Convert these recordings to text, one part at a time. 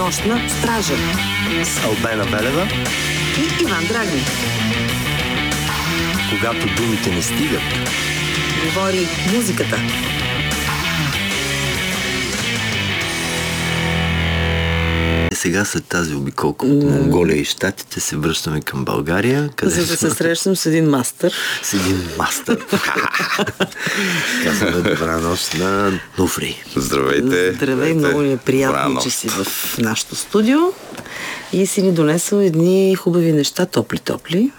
Нощна стража С Албена Белева, и Иван Драгни. когато думите не стигат. Говори музиката. Сега след тази обиколка от Монголия и Штатите се връщаме към България, където За да се срещам с един мастър. с един мастър. Казваме добра нощ на Нуфри. Здравейте. Здравей, много ни е приятно, че си в нашото студио. И си ни донесъл едни хубави неща, топли-топли.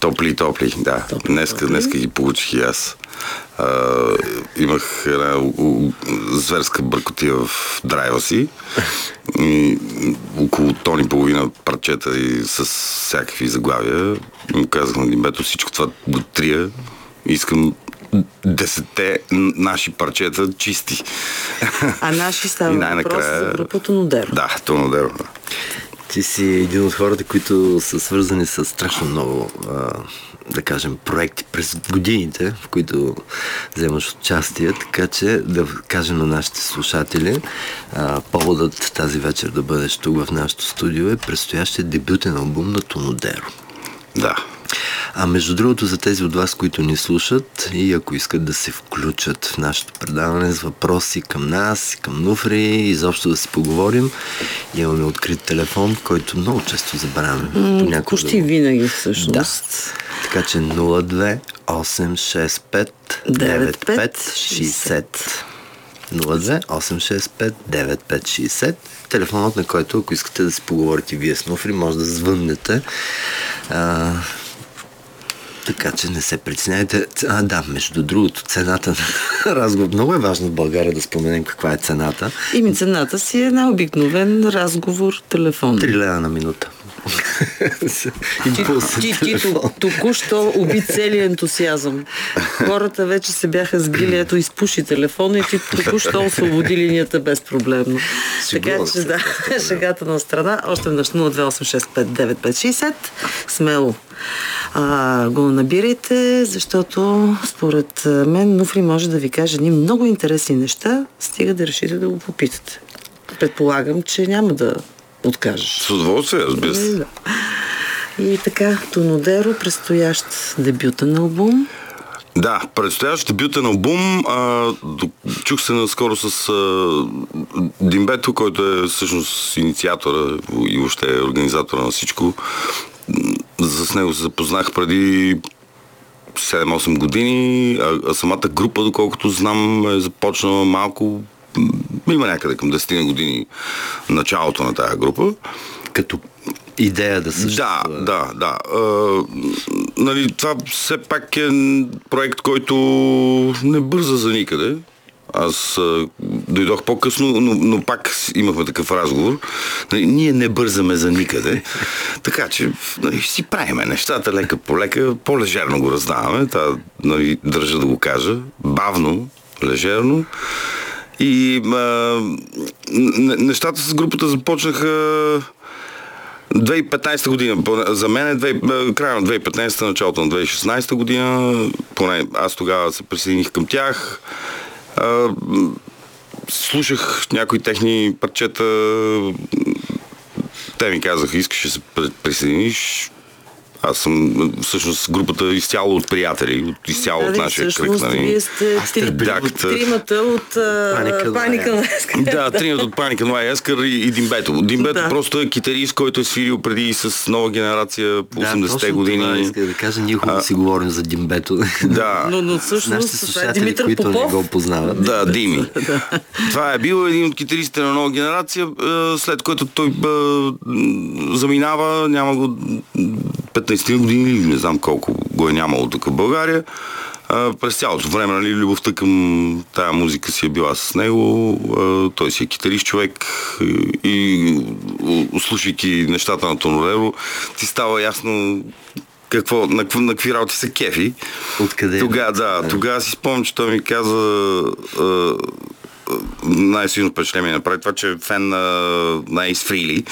Топли, топли, да. Топли, днеска, топли. днеска ги получих и аз. А, имах една у- у- зверска бъркотия в драйва си. И около тон и половина парчета и с всякакви заглавия. И му казах на Димбето всичко това го трия. Искам десетте н- наши парчета чисти. А наши става въпрос за групата Нодеро. Да, Тонодеро. Ти си един от хората, които са свързани с страшно много, а, да кажем, проекти през годините, в които вземаш участие, така че да кажем на нашите слушатели, а, поводът тази вечер да бъдеш тук в нашото студио е предстоящия дебютен албум на Тонодеро. Да. А между другото, за тези от вас, които ни слушат и ако искат да се включат в нашето предаване с въпроси към нас, към Нуфри, изобщо да си поговорим, имаме открит телефон, който много често забравяме. Понякога Почти да винаги всъщност. Да. Така че 02 865 95 60. 02 865 9560 Телефонът, на който, ако искате да си поговорите вие с Нуфри, може да звъннете. А, така че не се притесняйте. А, да, между другото, цената на разговор. Много е важно в България да споменем каква е цената. Ими цената си е най-обикновен разговор, телефон. 3 лева на минута. Ти, ти, ту- току-що уби целият ентусиазъм. Хората вече се бяха сбили, ето изпуши телефона и ти току-що освободи линията безпроблемно. Така че да, шегата на страна. Още веднъж 028659560. Смело а, го набирайте, защото според мен Нуфри може да ви каже едни много интересни неща, стига да решите да го попитате. Предполагам, че няма да откажеш. С удоволствие, разбира се. Да. И така, Тонодеро, предстоящ дебютен албум. Да, предстоящ дебютен албум. А, чух се наскоро с а, Димбето, който е всъщност инициатора и въобще е организатора на всичко. С него се запознах преди 7-8 години, а, а самата група, доколкото знам, е започнала малко има някъде към 10 на години началото на тази група. Като идея да съществува. Да, да, да. А, нали, това все пак е проект, който не бърза за никъде. Аз а, дойдох по-късно, но, но пак имахме такъв разговор. Нали, ние не бързаме за никъде. така че нали, си правиме нещата лека по лека, по-лежерно го раздаваме. Та, нали, държа да го кажа. Бавно, лежерно. И а, нещата с групата започнаха 2015 година, за мен е края на 2015, началото на 2016 година, поне аз тогава се присъединих към тях. А, слушах някои техни парчета, те ми казаха, искаш да се при- присъединиш. Аз съм всъщност групата изцяло от приятели, от, изцяло от Да, нашия кръг. всъщност, Нали? вие сте три, бях, тримата от Паника на на Еска. Да, тримата от Паника Нова Ескър и, и Димбето. Димбето Да. просто е китарист, който е свирил преди с нова генерация по 80-те точно години. Това исках да кажа, ние хубаво си говорим за Димбето. Да. Но, но всъщност нашите това е Димитър които Попов. не го познават. Да, Дими. Това е бил един от китаристите на нова генерация, след което той заминава, няма го 15 години или не знам колко го е нямало тук в България. А, през цялото време, нали, любовта към тая музика си е била с него. А, той си е китарист човек и, слушайки нещата на Тонореро, ти става ясно какво, на, на какви работи се кефи. Откъде? Тогава, да, тогава си спомням, че той ми каза а, най-силно впечатление ми направи това, че е фен на, на Ace Freely.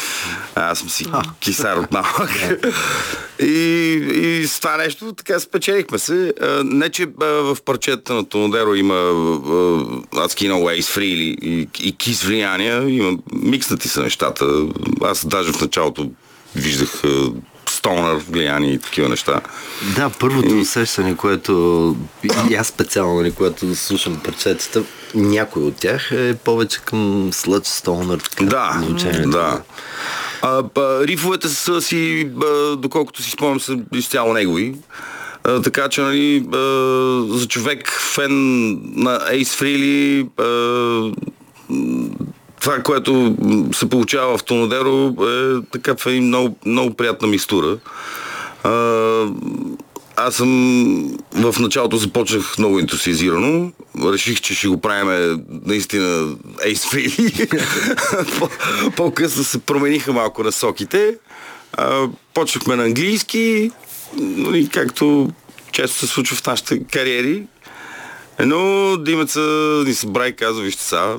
Аз съм си кисар от малък. и, и с това нещо така спечелихме се. Не, че в парчета на Тонодеро има адски много Ace Freely и, и кис влияния, има микснати са нещата. Аз даже в началото виждах стонър влияние и такива неща. Да, първото усещане, което и аз специално, нали, когато слушам парчетата, някой от тях е повече към Sludge Stoner. така, Да, звучението. да. А, па, рифовете са си, а, доколкото си спомням, са изцяло негови. А, така че, нали, а, за човек фен на Ace Freely, а, това, което се получава в Тонодеро е така е много, много приятна микстура. А, аз съм в началото започнах много ентусиазирано. Реших, че ще го правим наистина Ace Freely. По- По-късно се промениха малко насоките. А, почнахме на английски, нали, както често се случва в нашите кариери. Но Димеца ни се бра и каза, вижте сега,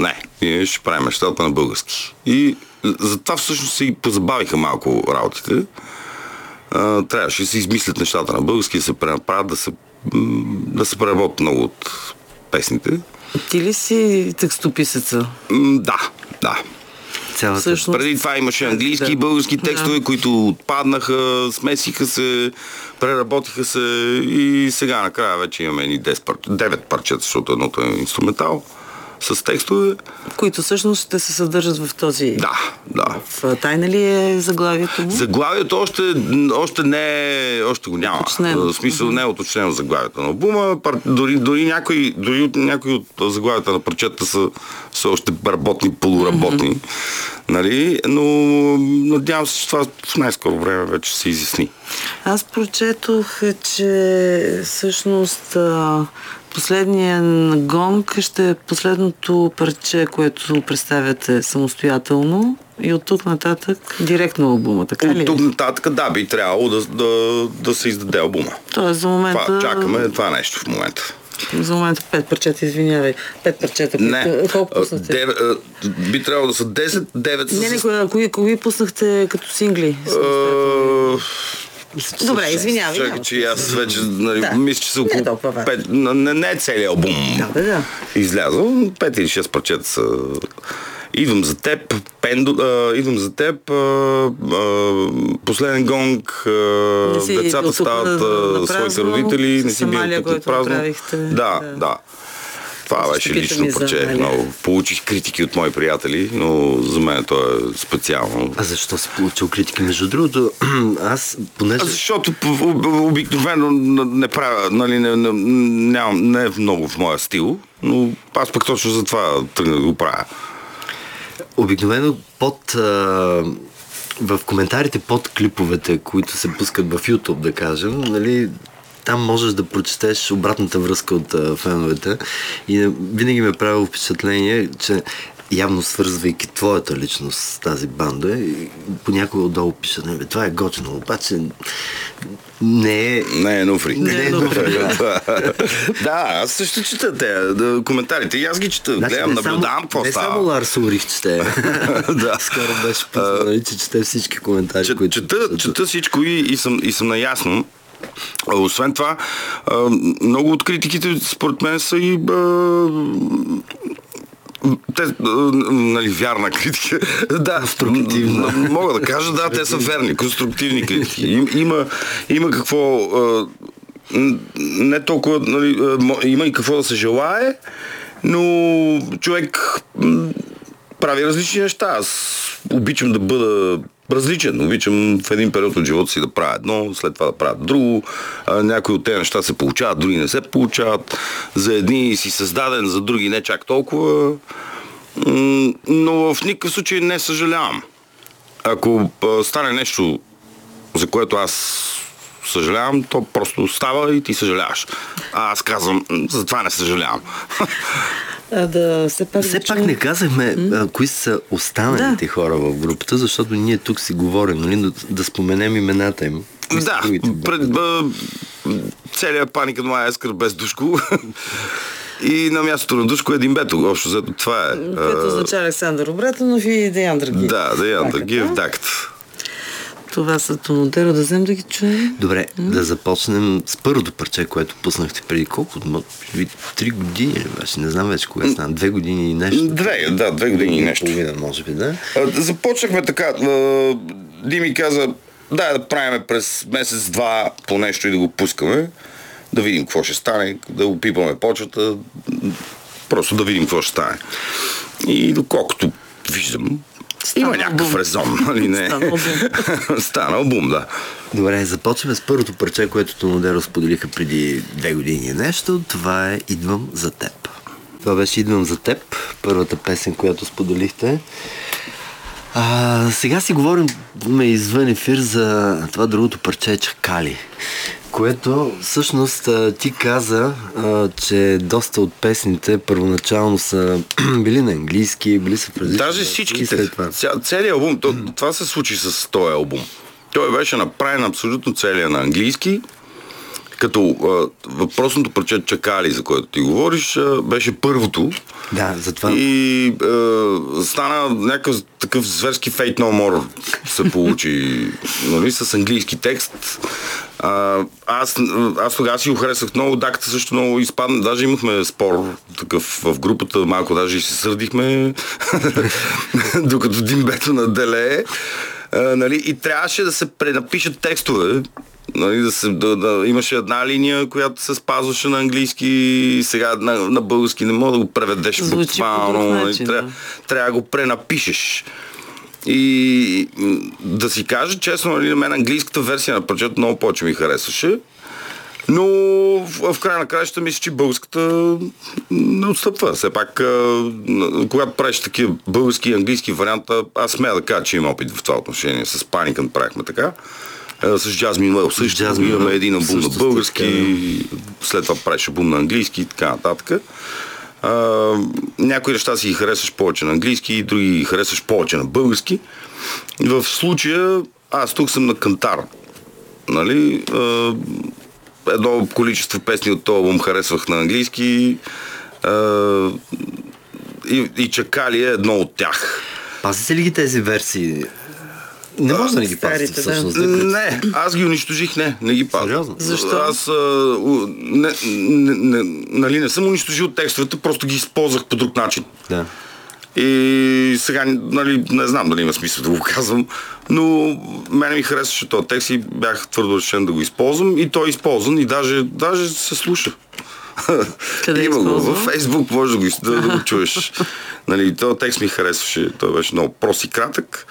не, ние ще правим нещата на български. И затова всъщност се и позабавиха малко работите. А, трябваше да се измислят нещата на български, да се пренаправят, да се, да се преработят много от песните. Ти ли си текстописеца? Да, да. Цялата Всъщност, Преди това имаше английски Да. и български Да. текстове, които отпаднаха, смесиха се, преработиха се и сега накрая вече имаме едни 10 пар... 9 парчета, защото едното е инструментал с текстове. които всъщност ще се съдържат в този... Да, да. В тайна ли е заглавието му? Заглавието още, още не още го няма. Уточнено. В смисъл не е уточнено заглавието на албума. Пар, дори, дори, някои, дори някои от заглавията на парчета са, са още работни, полуработни. Нали? Но надявам се, че това в най-скоро време вече се изясни. Аз прочетох, е, че всъщност последния гонг ще е последното парче, което представяте самостоятелно и от тук нататък директно албума, така ли? От е? тук нататък, да, би трябвало да, да, да се издаде албума. Тоест за момента... Това, чакаме това нещо в момента. За момента пет парчета, извинявай. Пет парчета. Не, Колко пуснахте? девет, а, би трябвало да са 10, 9 са Не, не, кои, кои, пуснахте като сингли? А, Добре, извинявай. Чакай, че аз вече нали, Да. мисля, че са Не е около толкова важно. пет, не, не е целият албум Да, да, да. излязъл. Пет или шест парчета са Идвам за теб, пендо, а, идвам за теб, а, а, последен гонг, а, Не децата стават а, своите родители, не си бил тук празно. Да, Да. да. Това Ще беше лично парче. Много. Получих критики от мои приятели, но за мен то е специално. А защо си получил критики? Между другото, аз, понеже... А Защото обикновено не правя, нали, не, не, нямам, не е много в моя стил, но аз пък точно за това тръгнах да го правя. Обикновено под... А, в коментарите под клиповете, които се пускат в YouTube, да кажем, нали, там можеш да прочетеш обратната връзка от а, феновете и винаги ме е правило впечатление, че явно свързвайки твоята личност с тази банда, понякога отдолу пишат, «Не, бе, това е готино, обаче не е... Не е нуфри. Не е нуфри, да, аз също чета те да, коментарите и аз ги чета. Значи, Гледам, наблюдавам какво Не само става. Ларс Урих чете. Да. Скоро беше писано, нали, че чете всички коментари, Че- които... Чета, чета всичко и, и, съм, и съм наясно. Освен това, много от критиките, според мен, са и те, нали, вярна критика. да, Конструктивна. Мога да кажа, да, те са верни, конструктивни критики. Им, има, има какво... Не толкова, нали, има и какво да се желае, но човек прави различни неща. Аз обичам да бъда различен. Обичам в един период от живота си да правя едно, след това да правя друго. Някои от тези неща се получават, други не се получават. За едни си създаден, за други не чак толкова. Но в никакъв случай не съжалявам. Ако стане нещо, за което аз съжалявам, то просто става и ти съжаляваш. А аз казвам, «М, за това не съжалявам. А, да, все пак... Все пак не казахме а, кои са останалите Да. хора в групата, защото ние тук си говорим, нали, да, да споменем имената им. Да, пред, б, целият паника на моя ескър без душко. И на мястото на Душко един бето. Общо взето това е. Което означава Александър Обратанов и Деян Драгиев. Да, Деян Драгиев, да. дакт. Това са Тонодеро, да взем да ги чуем. Добре, да започнем с първото парче, което пуснахте преди колко? Три години ли беше? Не знам вече кога стана. Две години и нещо. Две, да, две години и нещо. Половина, може би, да. А, Започнахме така. а, Дими каза, дай да правим през месец-два по нещо и да го пускаме. Да видим какво ще стане, да опипаме почвата. Просто да видим какво ще стане. И доколкото виждам, Стана има някакъв албум. резон, нали не? Стана албум, да. Добре, започваме с първото парче, което Тонодеро споделиха преди две години нещо. Това е Идвам за теб. Това беше Идвам за теб, първата песен, която споделихте. А, сега си говорим ме извън ефир за това другото парче Чакали, което всъщност ти каза, а, че доста от песните първоначално са били на английски, били са в различни Даже всичките. Ця, целият албум, то, това се случи с този албум. Той беше направен абсолютно целия на английски, като а, въпросното парче Чакали, за което ти говориш, а, беше първото. Да, затова И а, стана някакъв такъв зверски Fate No More се получи нали, с английски текст. А, аз, аз тогава си го харесах много, даката също много изпадна. Даже имахме спор такъв в групата, малко даже и се сърдихме, докато Димбето наделее. А, нали, и трябваше да се пренапишат текстове. Нали, да се, да, да, имаше една линия, която се спазваше на английски, и сега на, на български не мога да го преведеш Звучи буквално. нали, начин, трябва, да. трябва да го пренапишеш. И да си кажа честно, нали, на мен английската версия на парчето много повече ми харесваше. Но в, в края на краищата мисля, че българската не отстъпва. Все пак, когато правиш такива български и английски варианта, аз смея да кажа, че имам опит в това отношение. С Паникън правихме така. А, С Jasmine Well също Jasmine имаме един албум на български, така, след това правиш албум на английски и така нататък. А, някои неща си харесваш повече на английски, други ги харесваш повече на български. В случая аз тук съм на кантар. Нали? А, едно количество песни от този албум харесвах на английски. А, и, и Чакали е едно от тях. Пазите ли ги тези версии? Не може да не ги пазите да. всъщност. Да. Не, аз ги унищожих, не, не ги пазя. Сериозно? Защо? Аз а, не, не, не, нали, не съм унищожил текстовете, просто ги използвах по друг начин. да. И сега, нали, не знам дали има смисъл да го казвам, но мене ми харесваше този текст и бях твърдо решен да го използвам и той е използван и даже, даже се слуша. Къде е Има го във Фейсбук, може да го, да, да го чуеш. нали, този текст ми харесваше, той беше много прост и кратък.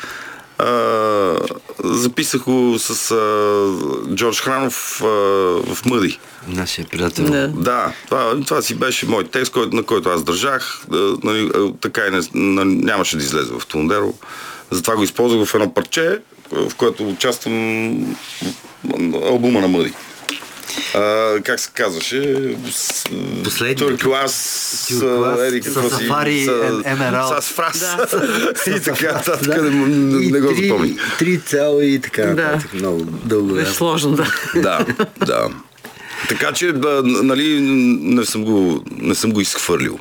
А, записах го с а, Джордж Хранов а, в Мъди. Нашия приятел. Да. Да, това, това си беше мой текст, който, на който аз държах. Да, нали, а, така и не, на, нямаше да излезе в Тундеро. Затова го използвах в едно парче, в което участвам в албума на Мъди. А, как се казваше? Последният. Турклас, еди с Сафари, с- Емералд. С фраз. Да. и така, нататък, Да. не, го запомних. Три цяло и така. Да. нататък. Много дълго. Беше Да. сложно, да. да, да. Така че, да, нали, не съм го, не съм го изхвърлил.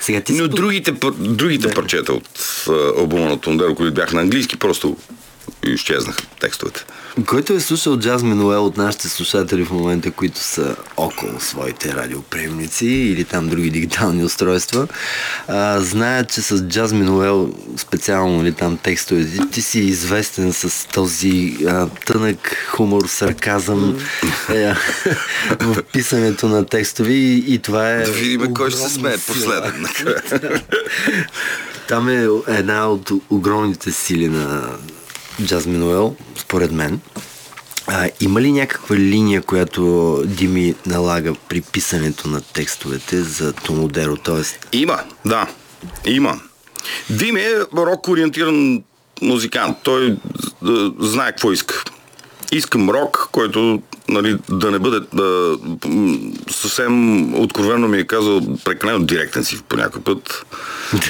Сега ти Но другите, другите парчета от албума на Тундеро, които бяха на английски, просто изчезнаха текстовете. Който е слушал Jasmine Well от нашите слушатели в момента, които са около своите радиоприемници или там други дигитални устройства, а, знаят, че с Jasmine Well, специално нали, там текстовете, ти си известен с този а, тънък хумор, сарказъм е, в писането на текстови и, и това е... Да видим кой ще се смее последен. Там е една от огромните сили на Jasmine Well, според мен. А, има ли някаква линия, която Дими налага при писането на текстовете за Томодеро? Тоест, Има, да. Има. Дим е рок-ориентиран музикант. Той а, знае какво иска. Искам рок, който нали, да не бъде да, съвсем откровенно ми е казал прекалено директен си по някой път.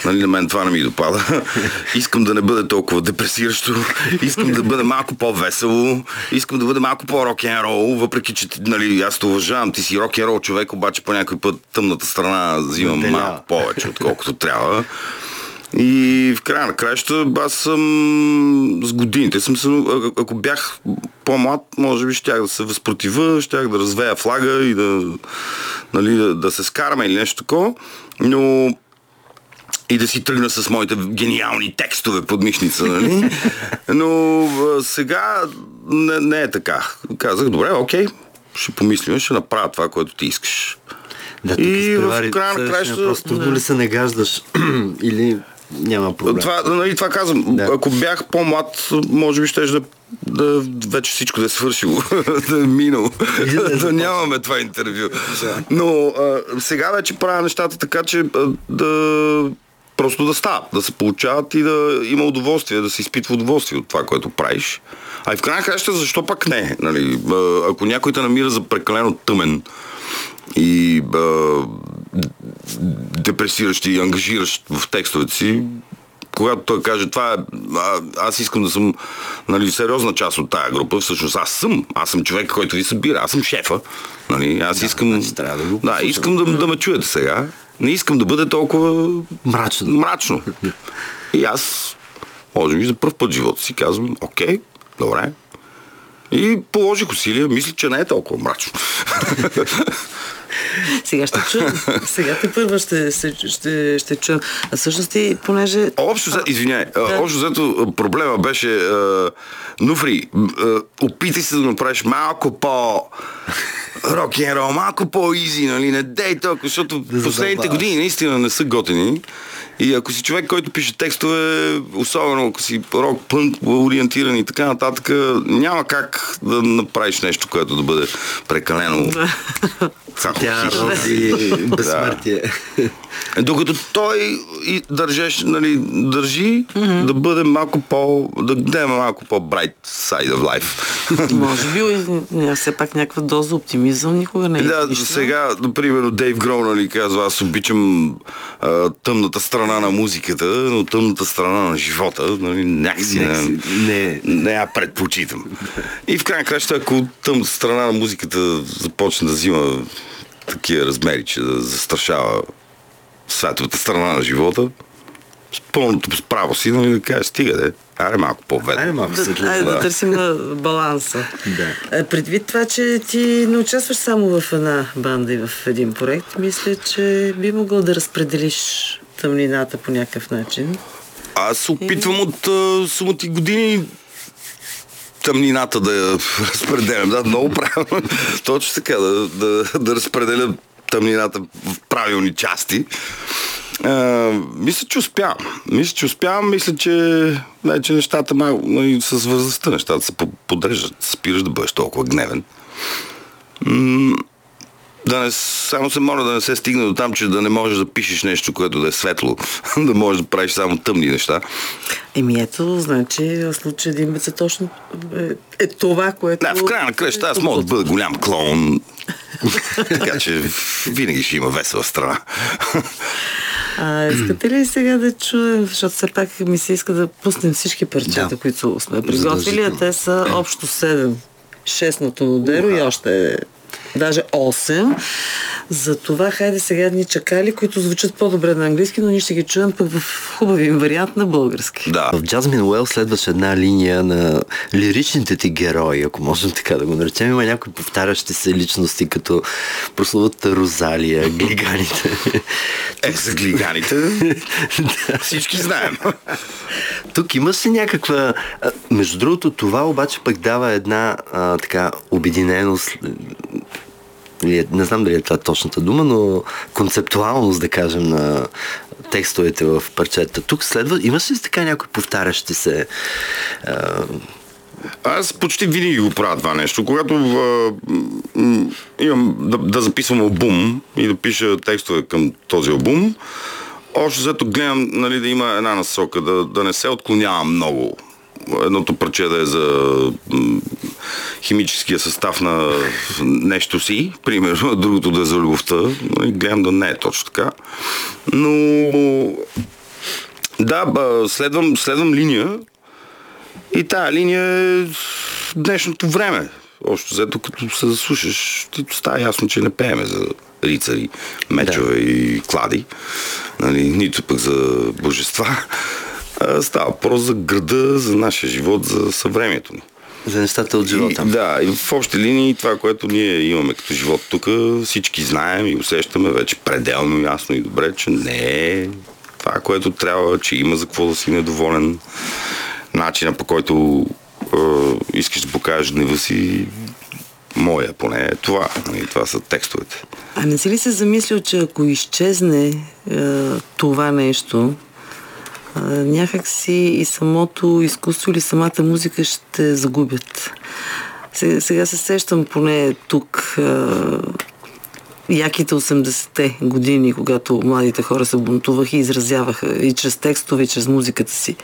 Нали, на мен това не ми допада. Искам да не бъде толкова депресиращо. Искам да бъде малко по-весело. Искам да бъде малко по-рок н рол въпреки че нали, аз те уважавам. Ти си рок н рол човек, обаче по някой път тъмната страна взимам малко повече, отколкото трябва. И в края на краища аз съм с годините съм а- ако бях по-млад, може би щях да се възпротива, щях да развея флага и да, нали, да, да се скараме или нещо такова, но и да си тръгна с моите гениални текстове под мишница, нали? Но сега не, не е така. Казах, добре, окей, ще помислим, ще направя това, което ти искаш. Да, тук И в края на краища- въпрос. Трудно ли се нагаждаш или няма проблем? Това, нали, това казвам. Да. Ако бях по-млад, може би щеш да, да вече всичко да е свършило, да е минало, да е да започнало. нямаме това интервю. Но а, сега вече правя нещата така, че а, да просто да стават, да се получават и да има удоволствие, да се изпитва удоволствие от това, което правиш. А и в крайна краща, защо пак не? Нали, ако някой те намира за прекалено тъмен и а, депресиращ и ангажиращ в текстовете си, когато той каже това е, а, аз искам да съм нали, сериозна част от тая група, всъщност аз съм, аз съм човек, който ви събира, аз съм шефа, нали, аз искам, значи трябва да го да, искам да, да ме чуете сега, не искам да бъде толкова Мрачно. мрачно. И аз, може би за първ път в живота си казвам, окей, добре. И положих усилия, мисля, че не е толкова мрачно. Сега ще чуем. Сега те първа ще, ще, ще, ще чуем. А всъщност ти, понеже... Общо взето, извиняй, Да. общо взето проблема беше а, Нуфри, а, опитай се да направиш малко по рок н рол, малко по-изи, нали, не дей толкова, защото Да последните години наистина не са готини. И ако си човек, който пише текстове, особено ако си рок, пънк, ориентиран и така нататък, няма как да направиш нещо, което да бъде прекалено Тя носи безсмъртие. Е, Докато той и държеш, нали, държи mm-hmm. да бъде малко по... да даде малко по-bright side of life. Може би все пак някаква доза оптимизъм никога не е. да, излишна. сега, например, Дейв Гроу, нали, казва, аз обичам а, тъмната страна на музиката, но тъмната страна на живота, нали, някакси не, не- не я предпочитам. И в крайна краща, ако тъмната страна на музиката започне да взима такива размери, че да застрашава светлата страна на живота, с пълното право си, нали, да кажеш, стига, де, аре малко по-ведно. Айде малко Да, светлина. айде да да. търсим на баланса. Да. А, Предвид това, че ти не участваш само в една банда и в един проект, мисля, че би могъл да разпределиш тъмнината по някакъв начин. Аз се опитвам от а, сумати години тъмнината да я разпределям. Да, много правилно. Точно така, да, да, да разпределя тъмнината в правилни части. А, мисля, че успявам. Мисля, че успявам. Мисля, че вече нещата малко, нали, с възрастта нещата се по- подреждат. Спираш да бъдеш толкова гневен. Да не, само се моля да не се стигне до там, че да не можеш да пишеш нещо, което да е светло. да можеш да правиш само тъмни неща. Еми ето, значи в случая Димбец е точно е, е това, което... Да, в края на кръща аз мога да бъда голям клоун. така че винаги ще има весела страна. А, искате ли сега да чуем, защото все пак ми се иска да пуснем всички парчета, Да. които сме приготвили, а те са общо 7. 6 на Тонодеро и още даже 8. Затова хайде сега ни чакали, които звучат по-добре на английски, но ние ще ги чуем пък в хубави им вариант на български. да. В Jasmine Well следваше една линия на лиричните ти герои, ако можем така да го наречем. Има някои повтарящи се личности, като прословата Розалия, глиганите. Е, за глиганите всички знаем. Тук имаш ли някаква... Между другото, това обаче пък дава една а, така обединеност не знам дали е това точната дума, но концептуалност, да кажем, на текстовете в парчета. Тук следва, имаш ли така някои повтарящи се а, Аз почти винаги го правя това нещо. Когато а, м, имам да, да записвам албум и да пиша текстове към този албум, още зато гледам нали, да има една насока, да, да не се отклонявам много едното парче да е за химическия състав на нещо си, примерно, другото да е за любовта. Гледам да не е точно така. Но да, следвам, следвам линия и тая линия е днешното време. Още взето, като се заслушаш, ти става ясно, че не пееме за рицари, мечове да. и клади, нали, нито пък за божества. Става просто за града, за нашия живот, за съвремието ни. За нещата от живота. И, да, и в общи линии това, което ние имаме като живот тук, всички знаем и усещаме вече пределно ясно и добре, че не е това, което трябва, че има за какво да си недоволен. Начина по който е, искаш да покажеш гнева си, моя поне е това. Нали, това са текстовете. А не си ли се замислил, че ако изчезне е, това нещо, някак си и самото изкуство или самата музика ще загубят? Сега, се сещам поне тук яките 80-те години, когато младите хора се бунтуваха и изразяваха и чрез текстове, и чрез музиката си.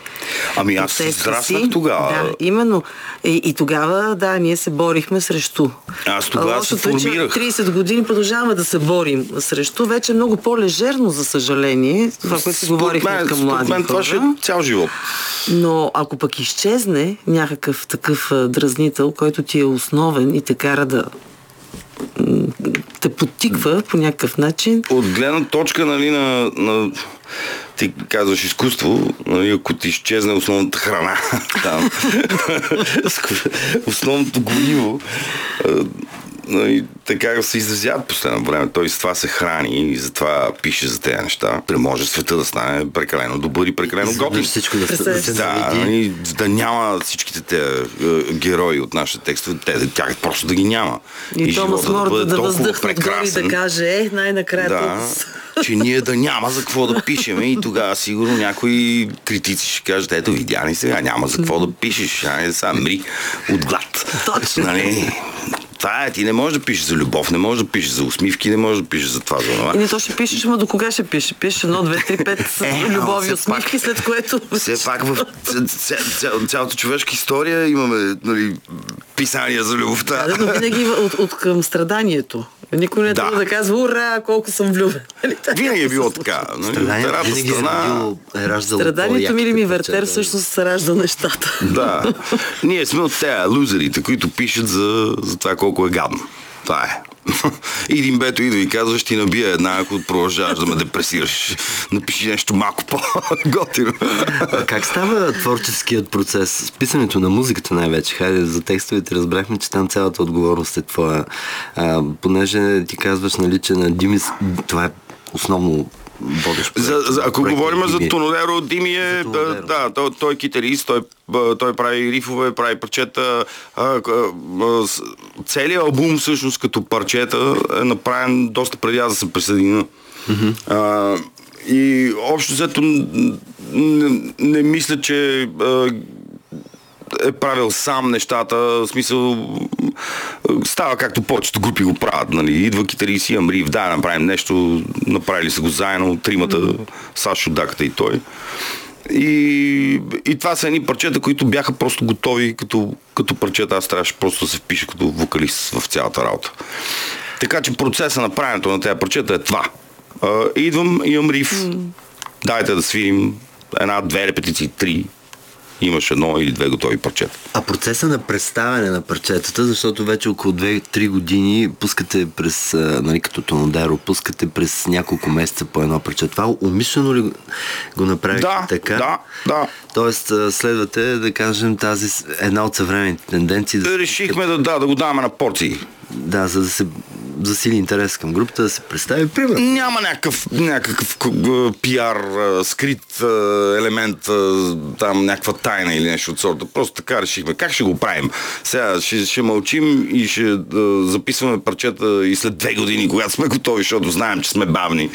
Ами аз израснах тогава. Да, именно. И, и тогава, да, ние се борихме срещу. Аз тогава се формирах. 30 години продължаваме да се борим срещу. Вече е много по-лежерно, за съжаление, това, което си говорихме мен, към млади мен, това ще е цял живот. Но ако пък изчезне някакъв такъв дразнител, който ти е основен и те кара да те потиква по някакъв начин. От гледна точка нали, на, на ти казваш изкуство, нали, ако ти изчезне основната храна там, основното гориво, нали, така се изразяват последно време. Той с това се храни и затова пише за тези неща. Не може света да стане прекалено добър и прекалено готин. Всичко да, се, да, да, нали, да няма всичките те е, герои от нашите текстове, те, тях просто да ги няма. И, и Томас Морд да, да въздъхне и да каже, е, най-накрая да, че ние да няма за какво да пишем и тогава сигурно някои критици ще кажат, ето видя ли сега, няма за какво да пишеш, а не сега мри от глад. Точно. Нали? Това е, ти не можеш да пишеш за любов, не можеш да пишеш за усмивки, не можеш да пишеш за това, за това. И не то ще пишеш, но до кога ще пише? Пише едно, две, три, пет е, любови и усмивки, пак, след което... Все пак в цялата човешка история имаме нали, писания за любовта. Да, но винаги от, от към страданието. Никой не е да. да казва, ура, колко съм влюбен. Нали, винаги е било така. Нали? Страданието винаги страна... е раждало Страданието ми или ми вертер всъщност се ражда нещата. Да. Ние сме от тези лузерите, които пишат за, за това колко е гадно. Това е. Един бето идва и казва, ще ти набия една, ако продължаваш да ме депресираш. Напиши нещо малко по-готино. как става творческият процес? С писането на музиката най-вече. Хайде, за текстовете разбрахме, че там цялата отговорност е твоя. А, понеже ти казваш, нали, че на Димис това е основно водещ проект. За, за, ако говорим за Тонодеро, Дими е, да, да, той, той е китарист, той, той прави рифове, прави парчета. целият албум всъщност като парчета е направен доста преди аз да се присъединя. Mm-hmm. А, и общо взето не, не мисля, че а, е правил сам нещата, в смисъл става както повечето групи го правят, нали? Идва китарист и Амрив, да, направим нещо, направили са го заедно, тримата, Сашо, Даката и той. И, и това са едни парчета, които бяха просто готови като, като парчета. Аз трябваше просто да се впиша като вокалист в цялата работа. Така че процеса на правенето на тези парчета е това. Uh, идвам, имам риф, mm. дайте да свирим една, две репетиции, три, имаш едно или две готови парчета. А процеса на представяне на парчетата, защото вече около 2-3 години пускате през, нали, като Тонодаро, пускате през няколко месеца по едно парче. Това умишлено ли го направихте да, така? Да, да. Тоест следвате, да кажем, тази една от съвременните тенденции. Да Решихме да, да, да го даваме на порции. Да, за да се засили интерес към групата, да се представи пример. Няма някакъв, някакъв пиар, скрит елемент, там някаква тайна или нещо от сорта. Просто така решихме. Как ще го правим? Сега ще, ще мълчим и ще записваме парчета и след две години, когато сме готови, защото знаем, че сме бавни.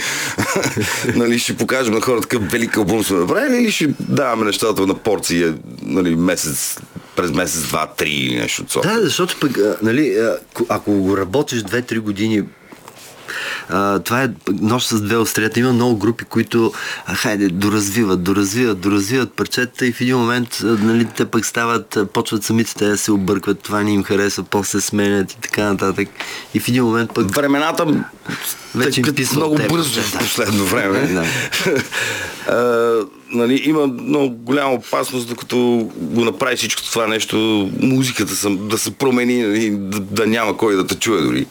нали, ще покажем на хората какъв велик албум сме направили или ще даваме нещата на порции нали, месец през месец, два, три или нещо от сорта. Да, защото пък, нали, ако го работиш две-три години а, това е нощ с две острията. Има много групи, които а, хайде, доразвиват, доразвиват, доразвиват парчета и в един момент а, нали, те пък стават, почват самите те да се объркват, това не им харесва, после сменят и така нататък. И в един момент пък... Времената Вече им писва много бързо в последно време. Да. Нали, има много голяма опасност, докато го направи всичко това нещо, музиката съм, да се промени, нали, да, да няма кой да те чуе дори.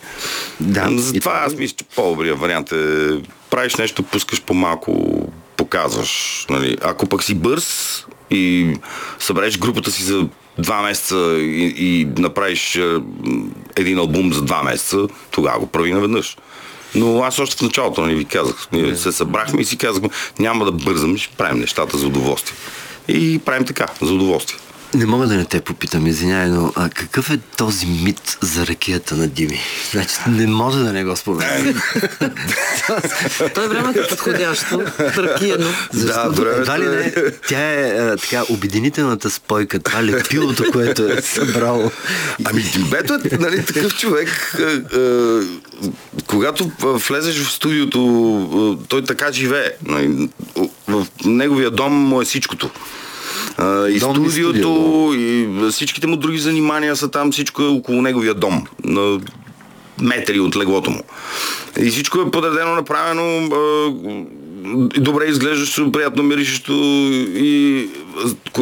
Да, Затова това- аз мисля, че по-добрият вариант е правиш нещо, пускаш по-малко, показваш. Нали. Ако пък си бърз и събереш групата си за два месеца и, и направиш е, един албум за два месеца, тогава го прави наведнъж. Но аз още в началото нали, ви казах, ние се събрахме и си казахме, няма да бързаме, ще правим нещата за удоволствие. И правим така, за удоволствие. Не мога да не те попитам, извинявай, но а, какъв е този мит за ракията на Дими? Значи не може да не го спомена. Той времето е подходящо, ракияно. Да, времето ли е- не, тя е а, така обединителната спойка, това лепилото, което е събрало. Ами Димбето е нали, такъв човек, е, е, когато а, влезеш в студиото, е, той така живее. Нали, В неговия дом му е всичкото. А, И Дом и студиото, студио, и всичките му други занимания са там, всичко е около неговия дом. На метри от леглото му. И всичко е подредено, направено, добре изглеждащо, приятно миришещо и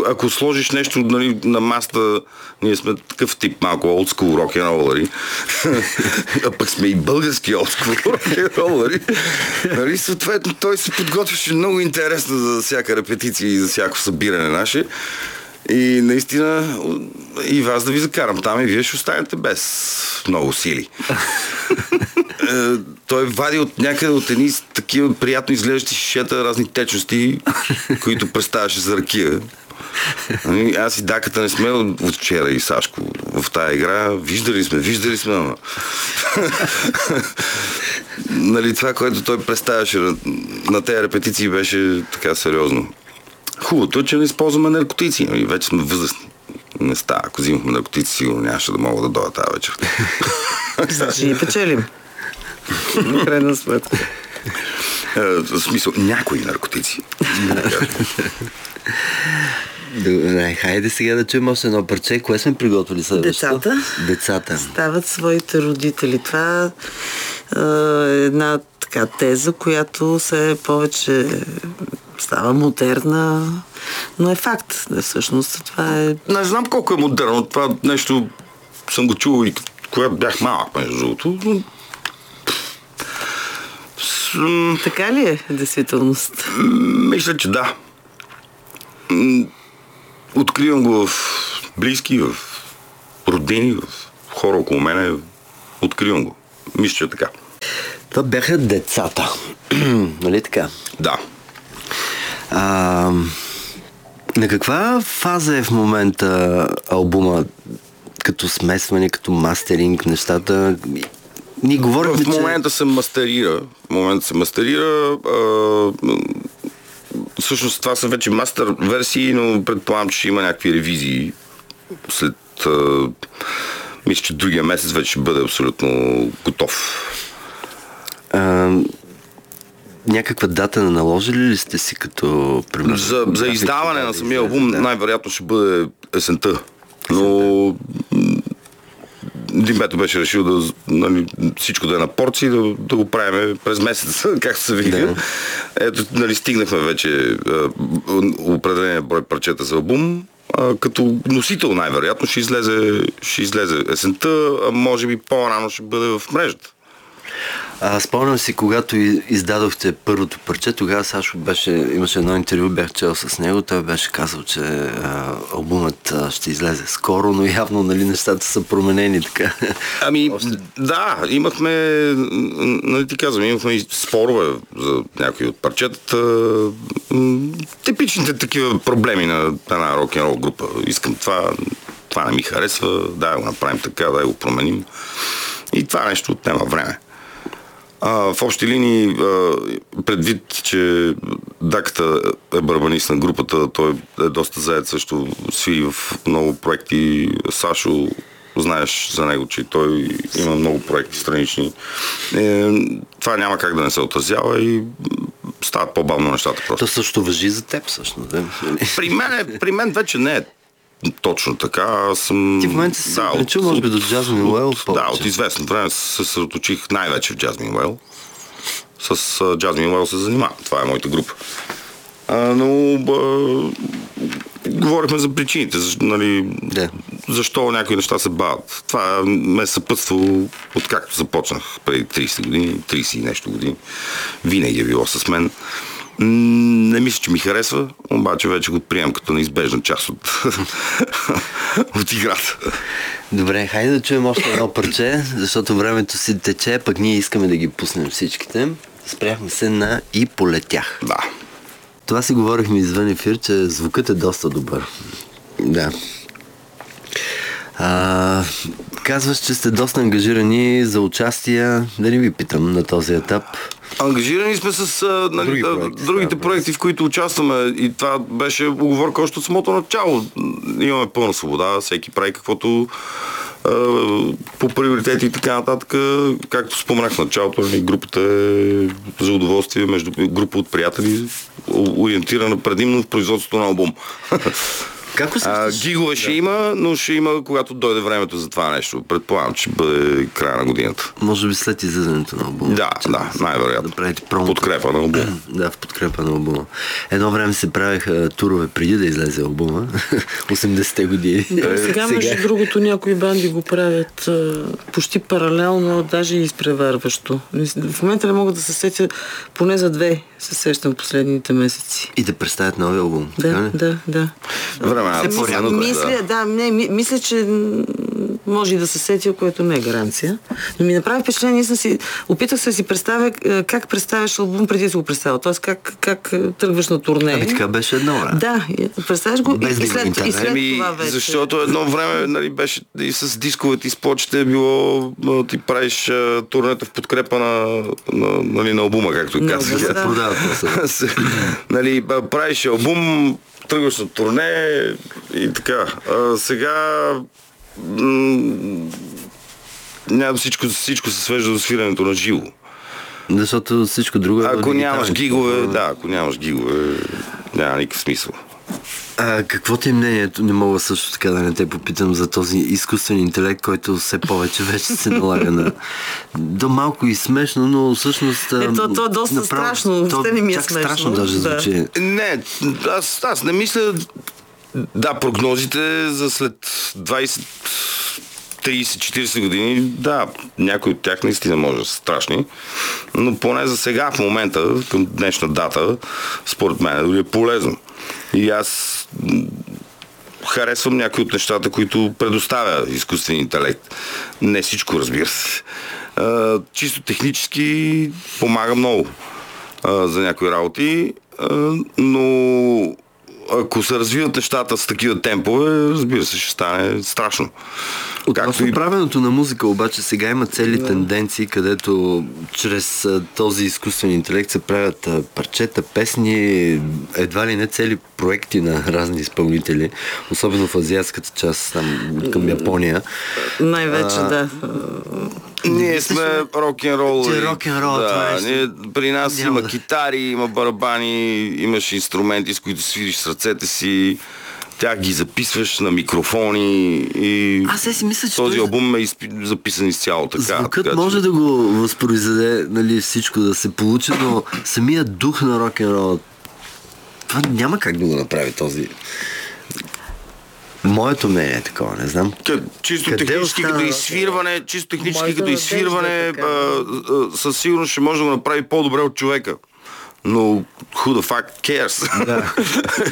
ако- сложиш нещо нали, на маста, ние сме такъв тип малко school rock and roll а пък сме и български school rock and roll нали, съответно той се подготвяше много интересно за всяка репетиция и за всяко събиране наше. И наистина и вас да ви закарам там и вие ще останете без много сили. Е, той вади от някъде от едни такива приятно изглеждащи шишета разни течности, които представяше за ракия. Ами, Аз и даката не сме от вчера и Сашко в тая игра. Виждали сме, виждали сме, ама. нали, това, което той представяше на, на тези репетиции беше така сериозно. Хубавото е, че не използваме наркотици. Нали? Вече сме възрастни. Не става. Ако взимахме наркотици, сигурно нямаше да мога да дойда тази вечер. Значи и печелим. На крайна сметка. Е, В смисъл, някои наркотици. Добре, хайде сега да чуем още едно парче. Кое сме приготвили следващото? Децата. Децата. Стават своите родители. Това е една така теза, която се повече става модерна, но е факт. Всъщност това е... Не знам колко е модерно. Това нещо съм го чувал и когато бях малък, между другото. но- м, Така ли е, действителност? Мисля, че да. М, Откривам го в близки, в родини, в хора около мене. Откривам го. Мисля, че е така. Това бяха децата. нали така? Да. А, на каква фаза е в момента албума? Като смесване, като мастеринг, нещата? Ние говорихме, В момента се мастерира. В момента се мастерира. А, всъщност това са вече мастер версии, но предполагам, че ще има някакви ревизии след... А, мисля, че другия месец вече ще бъде абсолютно готов. че а, някаква дата наложили ли сте си като... примерно, За, за издаване да, на самия албум да. най-вероятно ще бъде есента. Но Димбето беше решил да, нали, всичко да е на порции, да, да го правим през месец, както се вика. Да. Ето, нали, стигнахме вече а, определения брой парчета за албум. А, като носител най-вероятно ще излезе, ще излезе есента, а може би по-рано ще бъде в мрежата. А, спомням си, когато издадохте първото парче, тогава Сашо беше, имаше едно интервю, бях чел с него, той беше казал, че а, албумът а, ще излезе скоро, но явно нали, нещата са променени така. Ами, да, имахме, нали ти казвам, имахме и спорове за някои от парчетата. Типичните такива проблеми на една рок-н-рол група. Искам това, това не ми харесва, да го направим така, да го променим. И това нещо отнема време. А, в общи линии, а, предвид, че Даката е барабанист на групата, той е доста заед също, свири в много проекти. Сашо знаеш за него, че той има много проекти странични. Е, това няма как да не се отразява и стават по-бавно нещата просто. То също въжи за теб, всъщност. Да? При мен, е, при мен вече не е точно така. Аз съм... Ти в момента си да, причу, може би, до Jasmine Well Да, от известно време се съсредоточих най-вече в Jasmine Well. С Jasmine Well се занимавам. Това е моята група. А, но а, говорихме за причините, за, нали, Да. защо някои неща се бават. Това ме е съпътствало откакто започнах преди 30 години, 30 и нещо години. Винаги е било с мен. Не мисля, че ми харесва, обаче вече го приемам като неизбежна част от, от играта. Добре, хайде да чуем още едно парче, защото времето си тече, пък ние искаме да ги пуснем всичките. Спряхме се на и полетях. Да. Това си говорихме извън ефир, че звукът е доста добър. Да. А, казваш, че сте доста ангажирани за участия. Да не ви питам на този етап. Ангажирани сме с а, нали, Други проекти, другите става проекти, в които участваме. И това беше оговорка още от самото начало. Имаме пълна свобода, всеки прави каквото а, по приоритети и така нататък. Както споменах в началото, нали, групата е за удоволствие между група от приятели, ориентирана предимно в производството на албум. Как А, усещаш? гигове ще има, но ще има, когато дойде времето за това нещо. Предполагам, че ще бъде края на годината. Може би след излизането на албума. Да, да, най-вероятно. Да правите промо. Подкрепа на албум. Да, в подкрепа на албума. Едно време се правеха турове преди да излезе албума. 80-те години. Да, сега, между другото, някои банди го правят а, почти паралелно, даже и изпреварващо. В момента не мога да се сетя, поне за две се сещам последните месеци. И да представят нови албум. така Да, ли? да, да. Времената Порядък, да. мисля, да, не, ми, мисля, че може и да се сетя, което не е гаранция. Но ми направи впечатление, съм си, опитах се да си представя е, как представяш албум преди да си го представя. Тоест как, как е, тръгваш на турне. Ами така беше едно време. Да, представяш го Без да и, след, и след Еми, това вече. защото едно време нали, беше и с дисковете и с плочите е било ти правиш а, турнета в подкрепа на, на, нали, на албума, както На казах. да. Продават. Се- нали, правиш албум, тръгваш на турне и така. А, сега няма всичко, всичко се свежда до свирането на живо. Защото всичко друго е Ако нямаш гигове, да, ако нямаш гигове, няма никакъв смисъл. А, какво ти е мнението? Не мога също така да не те попитам за този изкуствен интелект, който все повече вече се налага на... До малко и смешно, но всъщност... Е, то- то е доста страшно, въобще не ми е чак смешно. страшно даже Да. звучи. Не, аз, аз не мисля. Да, прогнозите за след 20, 30, 40 години, да, някои от тях наистина може да са страшни, но поне за сега, в момента, към днешна дата, според мен дори е полезно. И аз харесвам някои от нещата, които предоставя изкуствен интелект. Не всичко, разбира се. Чисто технически помага много за някои работи, но ако се развиват нещата с такива темпове, разбира се, ще стане страшно. Относно правенето на музика, обаче сега има цели тенденции, където чрез а, този изкуствен интелект се правят а, парчета, песни, едва ли не цели проекти на разни изпълнители, особено в азиатската част, там към Япония. Най-вече, А, да. Ние сме рок-н-рол. Че рок-н-рол, да, това е ние, при нас Няма има да- китари, има барабани, имаш инструменти, с които свириш с ръцете си. Тях ги записваш на микрофони и Аз си мисля, че този албум е изпи- записан изцяло така. Звукът така, може че- да го възпроизведе, нали, всичко да се получи, но самият дух на рок-н-рол, това няма как да го направи този. Моето мнение е такова, не знам. К- Чисто Къде технически остана като изсвирване, чисто технически Моята като е изсвирване, така. а, а, със сигурност ще може да го направи по-добре от човека. Но who the fuck cares? Да.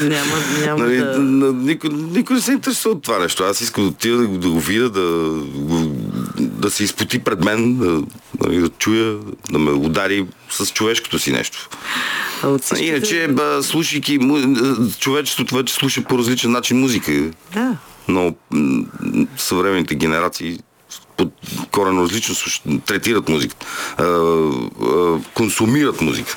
Няма, няма Нали, да... на- никой, никой не се интересува от това нещо. Аз искам да отида да, го- да го видя, да, да се изпоти пред мен, да, нали, да чуя, да ме удари с човешкото си нещо. А от всичките- Иначе, ба, слушайки, му- човечеството вече слуша по различен начин музика. Да. Но съвременните генерации по коренно различно слушат, третират музиката, консумират музика.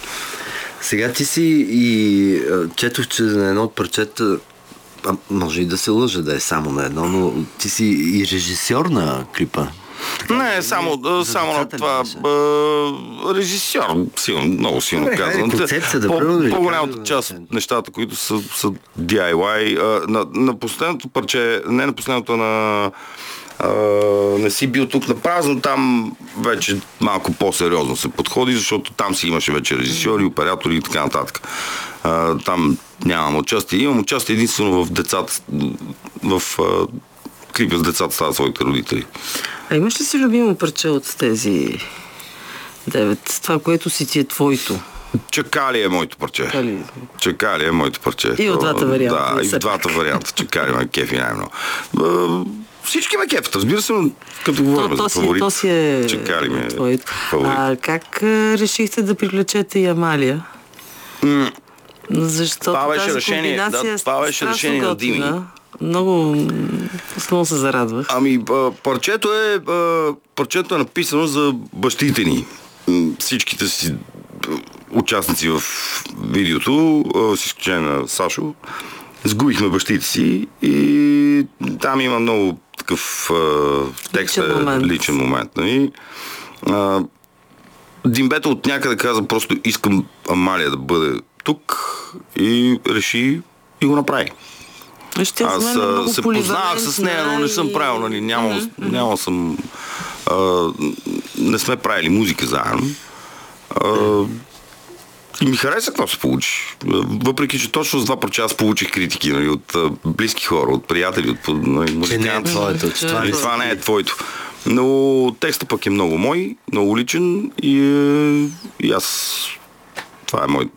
Сега ти си и четох, че на едно от парчета а, може и да се лъжа да е само на едно, но ти си и режисьор на клипа. Не, само, за само на това беше? режисьор, силно, много силно Добре, казвам. концепцията, По, примерно, или по-голямата част от нещата, които са, са DIY, на, на последното парче, не на последното, на не си бил тук на празно, там вече малко по-сериозно се подходи, защото там си имаше вече режисьори, оператори и така нататък. А, там нямам участие. Имам участие единствено в децата, в а, клипа с децата стават своите родители. А имаш ли си любимо парче от тези девет? Това, което си ти е твоето. Чакали е моето парче. Чакали. Чакали е моето парче. И в двата варианта, Да, и в двата варианта. Чакали ме кефи най-много. Всички ме кефят, разбира се, но като говорим То, за то, си, фаворит. то си е Чакали ме твоето. фаворит. А как а, решихте да привлечете и Амалия? Защото Това беше тази решение, да, комбинация е това беше решение на. Дими. Много, м, много се зарадвах. Ами, парчето е, парчето е написано за бащите ни. М, Всичките си участници в видеото, с изключение на Сашо, сгубихме бащите си и там има много такъв текст, Личен е момент. личен момент. Нали? А, Димбето от някъде каза просто искам Амалия да бъде тук и реши и го направи. За Аз е се познавах с нея, но не съм правил, нали, нямал, нямал съм... А, не сме правили музика заедно. А, ми хареса какво се получи. Въпреки, че точно с два парча аз получих критики нали, от близки хора, от приятели, от нали, Че не е музиканти. твоето, че това Нали, не това не е твоето. Но текстът пък е много мой, много личен и, е, и аз... Това е, мой,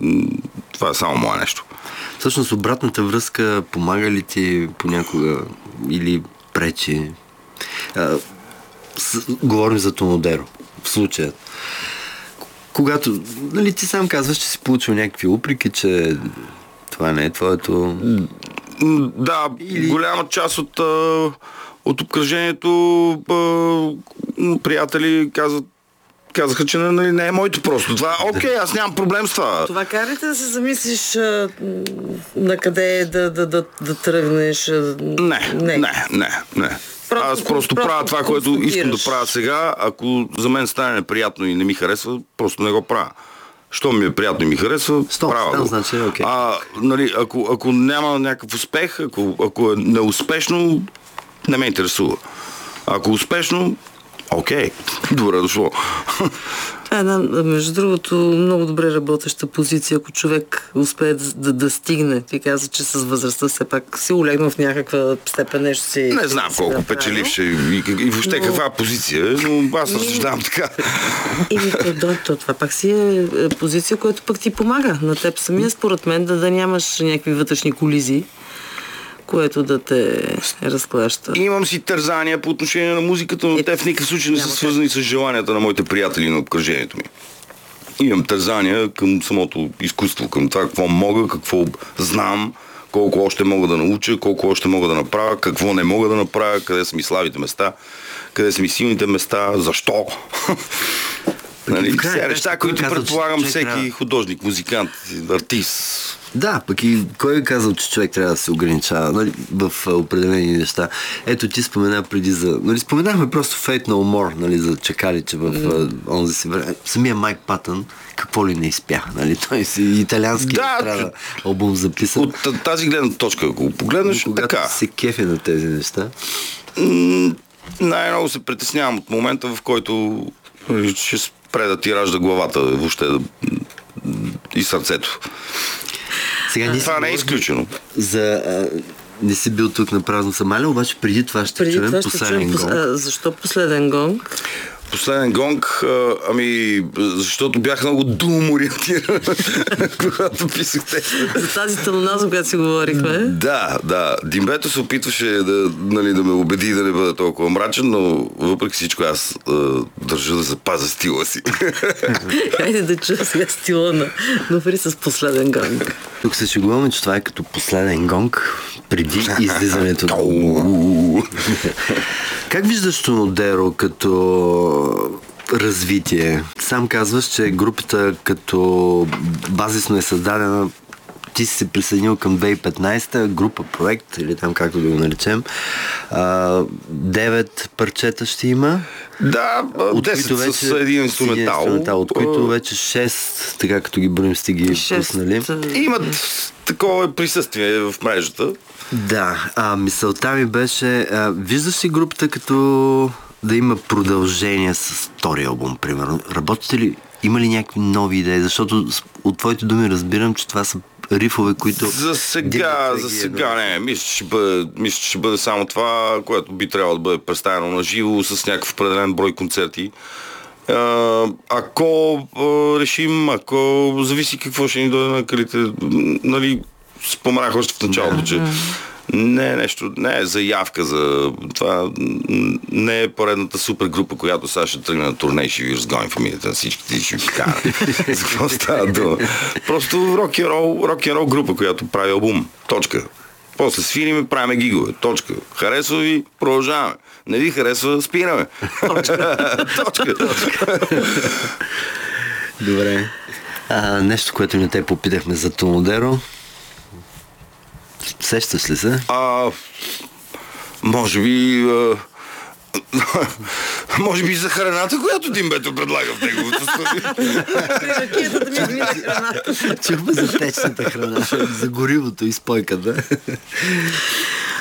това е само мое нещо. Всъщност обратната връзка помага ли ти понякога или пречи? А, с, говорим за Тонодеро в случая. Когато, нали, ти сам казваш, че си получил някакви уприки, че това не е твоето... Да, Или- голяма част от, от обкръжението приятели казват казаха, че нали, не е моето просто. Това, окей, аз нямам проблем с това. Това карате да се замислиш а, на къде е да, да, да, да тръгнеш. Не, не, не, не. не. Просто Аз просто просто правя това, което искам да правя сега. Ако за мен стане неприятно и не ми харесва, просто не го правя. Що ми е приятно и ми харесва, Стоп, правя там го. значи окей. А, нали, ако, ако няма някакъв успех, ако, ако е неуспешно, не ме интересува. Ако успешно, окей, добре дошло. Това е една, между другото, много добре работеща позиция, ако човек успее да, да, стигне. Ти каза, че с възрастта все пак си улегнал в някаква степен нещо си. Не знам си колко направил. печеливше и, и, въобще Но- каква позиция, но аз разсъждавам така. И то, то, то, това пак си е е позиция, която пък ти помага на теб самия, според мен, да, да нямаш някакви вътрешни колизии, което да те разклаща. Имам си тързания по отношение на музиката, но Е, те в никакъв случай не са свързани с желанията на моите приятели на обкръжението ми. Имам тързания към самото изкуство, към това какво мога, какво знам, колко още мога да науча, колко още мога да направя, какво не мога да направя, къде са ми слабите места, къде са ми силните места, защо. нали, все сметка, неща, които казва, че предполагам човек всеки трябва- художник, музикант, артист. Да, пък и кой е казал, че човек трябва да се ограничава нали, в определени неща. Ето ти спомена преди за... Нали, споменахме просто Fate No More, нали, за чакаличе в mm. онзи си време. Самия Майк Патън, какво ли не изпя, нали? Той си италиански Да, трябва че- албум записан. От тази гледна точка, ако го погледнеш, когато така. се кефи на тези неща. М, най-много се притеснявам от момента, в който нали, ще спре да ти ражда главата, въобще и сърцето. Сега си Това не е изключено. За... А, не си бил тук на празно Самаля, обаче преди това ще Преди чуем това ще последен чуем, пос- гол. а, защо последен гонг? Последен гонг, а, ами, защото бях много дум ориентиран, когато писах текста. За тази тълна, за която си говорихме. Да, да. Димбето се опитваше да, нали, да ме убеди да не бъда толкова мрачен, но въпреки всичко аз а, държа да запазя стила си. Хайде да чуя сега стила на Нуфри с последен гонг. Тук се шегуваме, че това е като последен гонг преди излизането. Как виждаш Тонодеро като развитие? Сам казваш, че групата като базисно е създадена ти си се присъединил към 2015 група проект, или там както да го наречем. Девет парчета ще има. Да, От 10 които вече с един инструментал. инструментал, от които вече 6, така като ги броим сте ги пуснали. Имат такова присъствие в мрежата. Да, а мисълта ми беше, а, виждаш ли групата като да има продължение с втория албум, примерно? Работите ли, има ли някакви нови идеи? Защото от твоите думи разбирам, че това са рифове, които... За сега, за сега не. Мисля, че ще бъде, мисля, че ще бъде само това, което би трябвало да бъде представено на живо с някакъв определен брой концерти. А, ако а, решим, ако зависи какво ще ни дойде на калите, нали, споменах още в началото, че не е нещо, не е заявка за това, не е поредната супер група, която сега ще тръгне на турне и ще ви разгоним фамилията на всичките и ще ви кара. за какво става дума? Просто рок н рол рок н рол група, която прави албум. Точка. После свириме, правиме гигове. Точка. Харесва ви, продължаваме. Не ви харесва, спираме. Точка. Точка. Добре. А, нещо, което не те попитахме за Томодеро. Сещаш ли се? А, може би... А, може би за храната, която Димбето предлага в неговото студио. При ракетата ми измина храната. Чухме за течната храна, за горивото и спойката.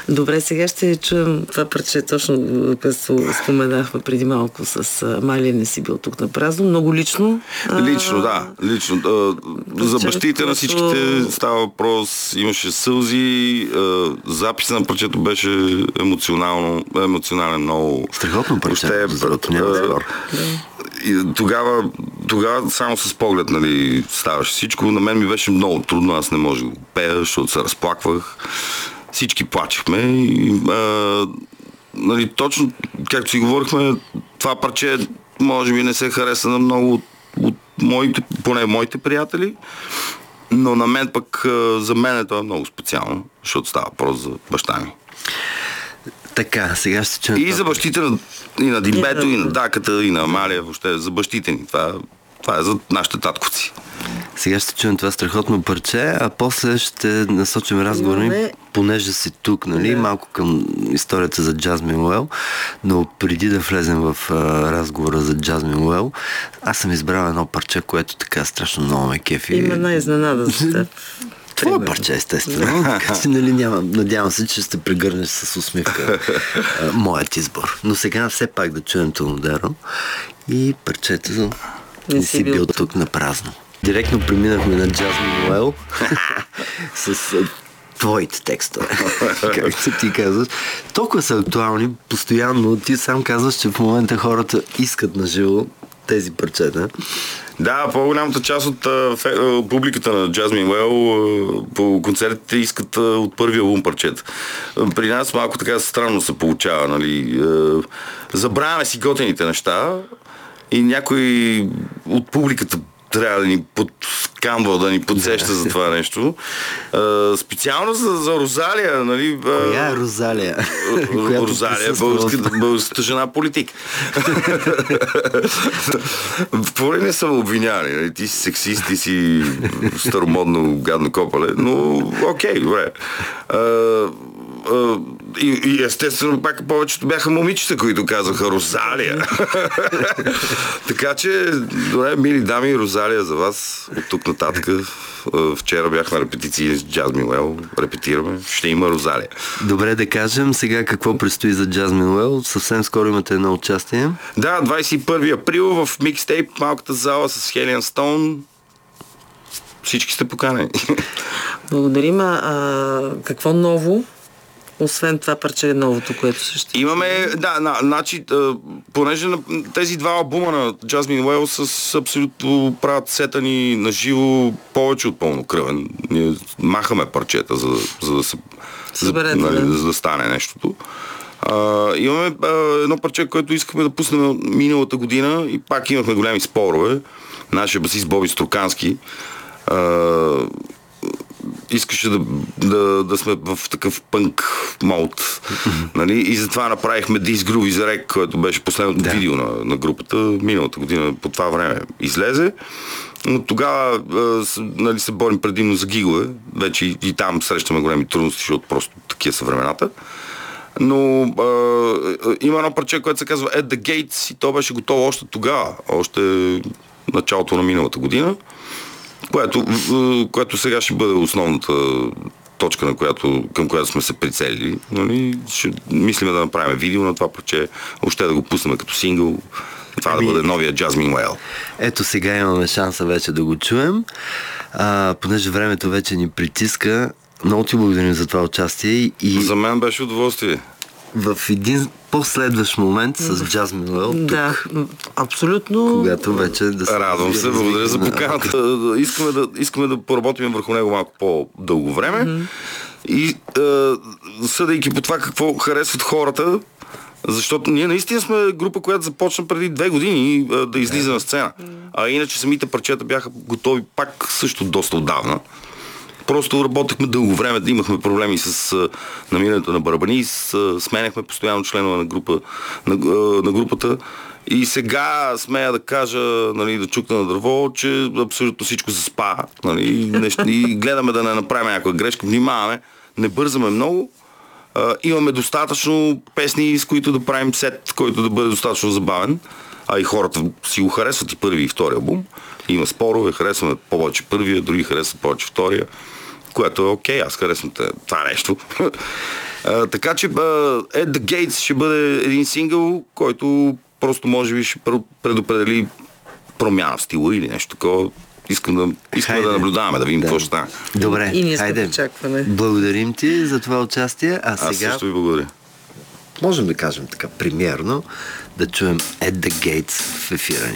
Добре, сега ще чуем това парче, точно което споменахме преди малко с а, Малия не си бил тук на празно. Много лично. а, Лично, да. Лично. А, за бащите на всичките става въпрос. Имаше сълзи. А, запис на парчето беше емоционално, емоционален много. Страхотно парче, Въобще, няма а. И тогава, тогава само с поглед нали, ставаше всичко. На мен ми беше много трудно, аз не можех да го пея, защото се разплаквах. Всички плачехме и а, нали, точно както си говорихме, това парче може би не се хареса на много от, от моите, поне моите приятели, но на мен пък, за мен е това много специално, защото става въпрос за баща ми. Така, сега ще чуем. И за бащите на, и на Димбето, и на Даката, и на Амалия, въобще за бащите ни. Това, това е за нашите татковци. Сега ще чуем това страхотно парче, а после ще насочим разговора ни, Имаме- понеже си тук, нали, малко към историята за Джазмин Уел, но преди да влезем в а, разговора за Джазмин Уел, аз съм избрал едно парче, което така страшно много ме кефи. Има една изненада за теб. Това Примерно. парче, естествено. така че, нали, няма, надявам се, че ще прегърнеш с усмивка а, моят избор. Но сега все пак да чуем Тонодеро и парчето не си бил тук на празно. Директно преминахме на Джазмин Уел с твоите текстове, както ти казваш. Толкова са актуални, постоянно. Ти сам казваш, че в момента хората искат на живо тези парчета. Да, по-голямата част от а, фе, а, публиката на Jasmine Well а, по концертите искат от първия албум парчета. При нас малко така странно се получава, нали. Забравяме си готените неща и някой от публиката трябва да ни подкамва, да ни подсеща за това нещо. А, специално за, за Розалия, нали. а, Коя е Розалия? Розалия, в- българската, българската жена политик. Поне не съм обвинявали. нали? Ти си сексист, ти си старомодно гадно копале, но окей, добре. А, и, и естествено пак повечето бяха момичета, които казаха Розалия. така че, добре, мили дами, Розалия за вас от тук нататък. А, Вчера бях на репетиции с Джазми Уел. Репетираме. Ще има Розалия. Добре да кажем сега какво предстои за Jasmine Уел. Съвсем скоро имате едно участие. Да, 21 април в микстейп малката зала с Хелиан Стоун. Всички сте поканени. Благодарим. А, какво ново? Освен това парче е новото, което ще ще... Имаме, да, на, значи, понеже на, тези два албума на Jasmine Well с абсолютно правят сета ни на живо повече от пълнокръвен. Ние махаме парчета, за, за да се за, Съберете, нали, да. за да стане нещото. А, имаме а, едно парче, което искахме да пуснем миналата година и пак имахме големи спорове. Нашия басист Боби Строкански а, искаше да, да, да сме в такъв пънк мод. нали? И затова направихме This Groove is Rec, което беше последното да. видео на, на групата миналата година по това време излезе. Но тогава нали, се борим предимно за гигове. Вече и, и там срещаме големи трудности, защото просто такива са времената. Но а, има едно парче, което се казва At the Gates и то беше готово още тогава, още началото на миналата година, което, което сега ще бъде основната точка, на която, към която сме се прицелили. Нали? Ще мислиме да направим видео на това парче, още да го пуснем като сингъл. Това ами... да бъде новия Jasmine Well. Ето сега имаме шанса вече да го чуем. А, понеже времето вече ни притиска, много ти благодарим за това участие. И... За мен беше удоволствие. В един последващ момент с Jasmine Well. Да, абсолютно. Когато вече да се... Радвам се, благодаря за поканата. искаме, да, искаме да поработим върху него малко по-дълго време. Mm-hmm. И съдейки по това какво харесват хората, защото ние наистина сме група, която започна преди две години да излиза на сцена. А иначе самите парчета бяха готови пак също доста отдавна. Просто работехме дълго време, имахме проблеми с намирането на барабани, с, сменяхме постоянно членове на, група, на, на групата. И сега смея да кажа, нали, да чукна на дърво, че абсолютно всичко се спа. Нали, нещо, и гледаме да не направим някаква грешка, внимаваме, не бързаме много. Uh, имаме достатъчно песни, с които да правим сет, който да бъде достатъчно забавен. А и хората си го харесват и първи и втори албум. Има спорове, харесваме повече първия, други харесват повече втория което е окей, аз харесвам това нещо. а, така че uh, At the Gates ще бъде един сингъл, който просто може би ще предопредели промяна в стила или нещо такова. Искам да, искам да наблюдаваме, да видим да. какво ще стане. Добре, и ние хайде. очакване. Благодарим ти за това участие. А сега... Аз също ви благодаря. Можем да кажем така, примерно, да чуем At the Gates в ефира ни.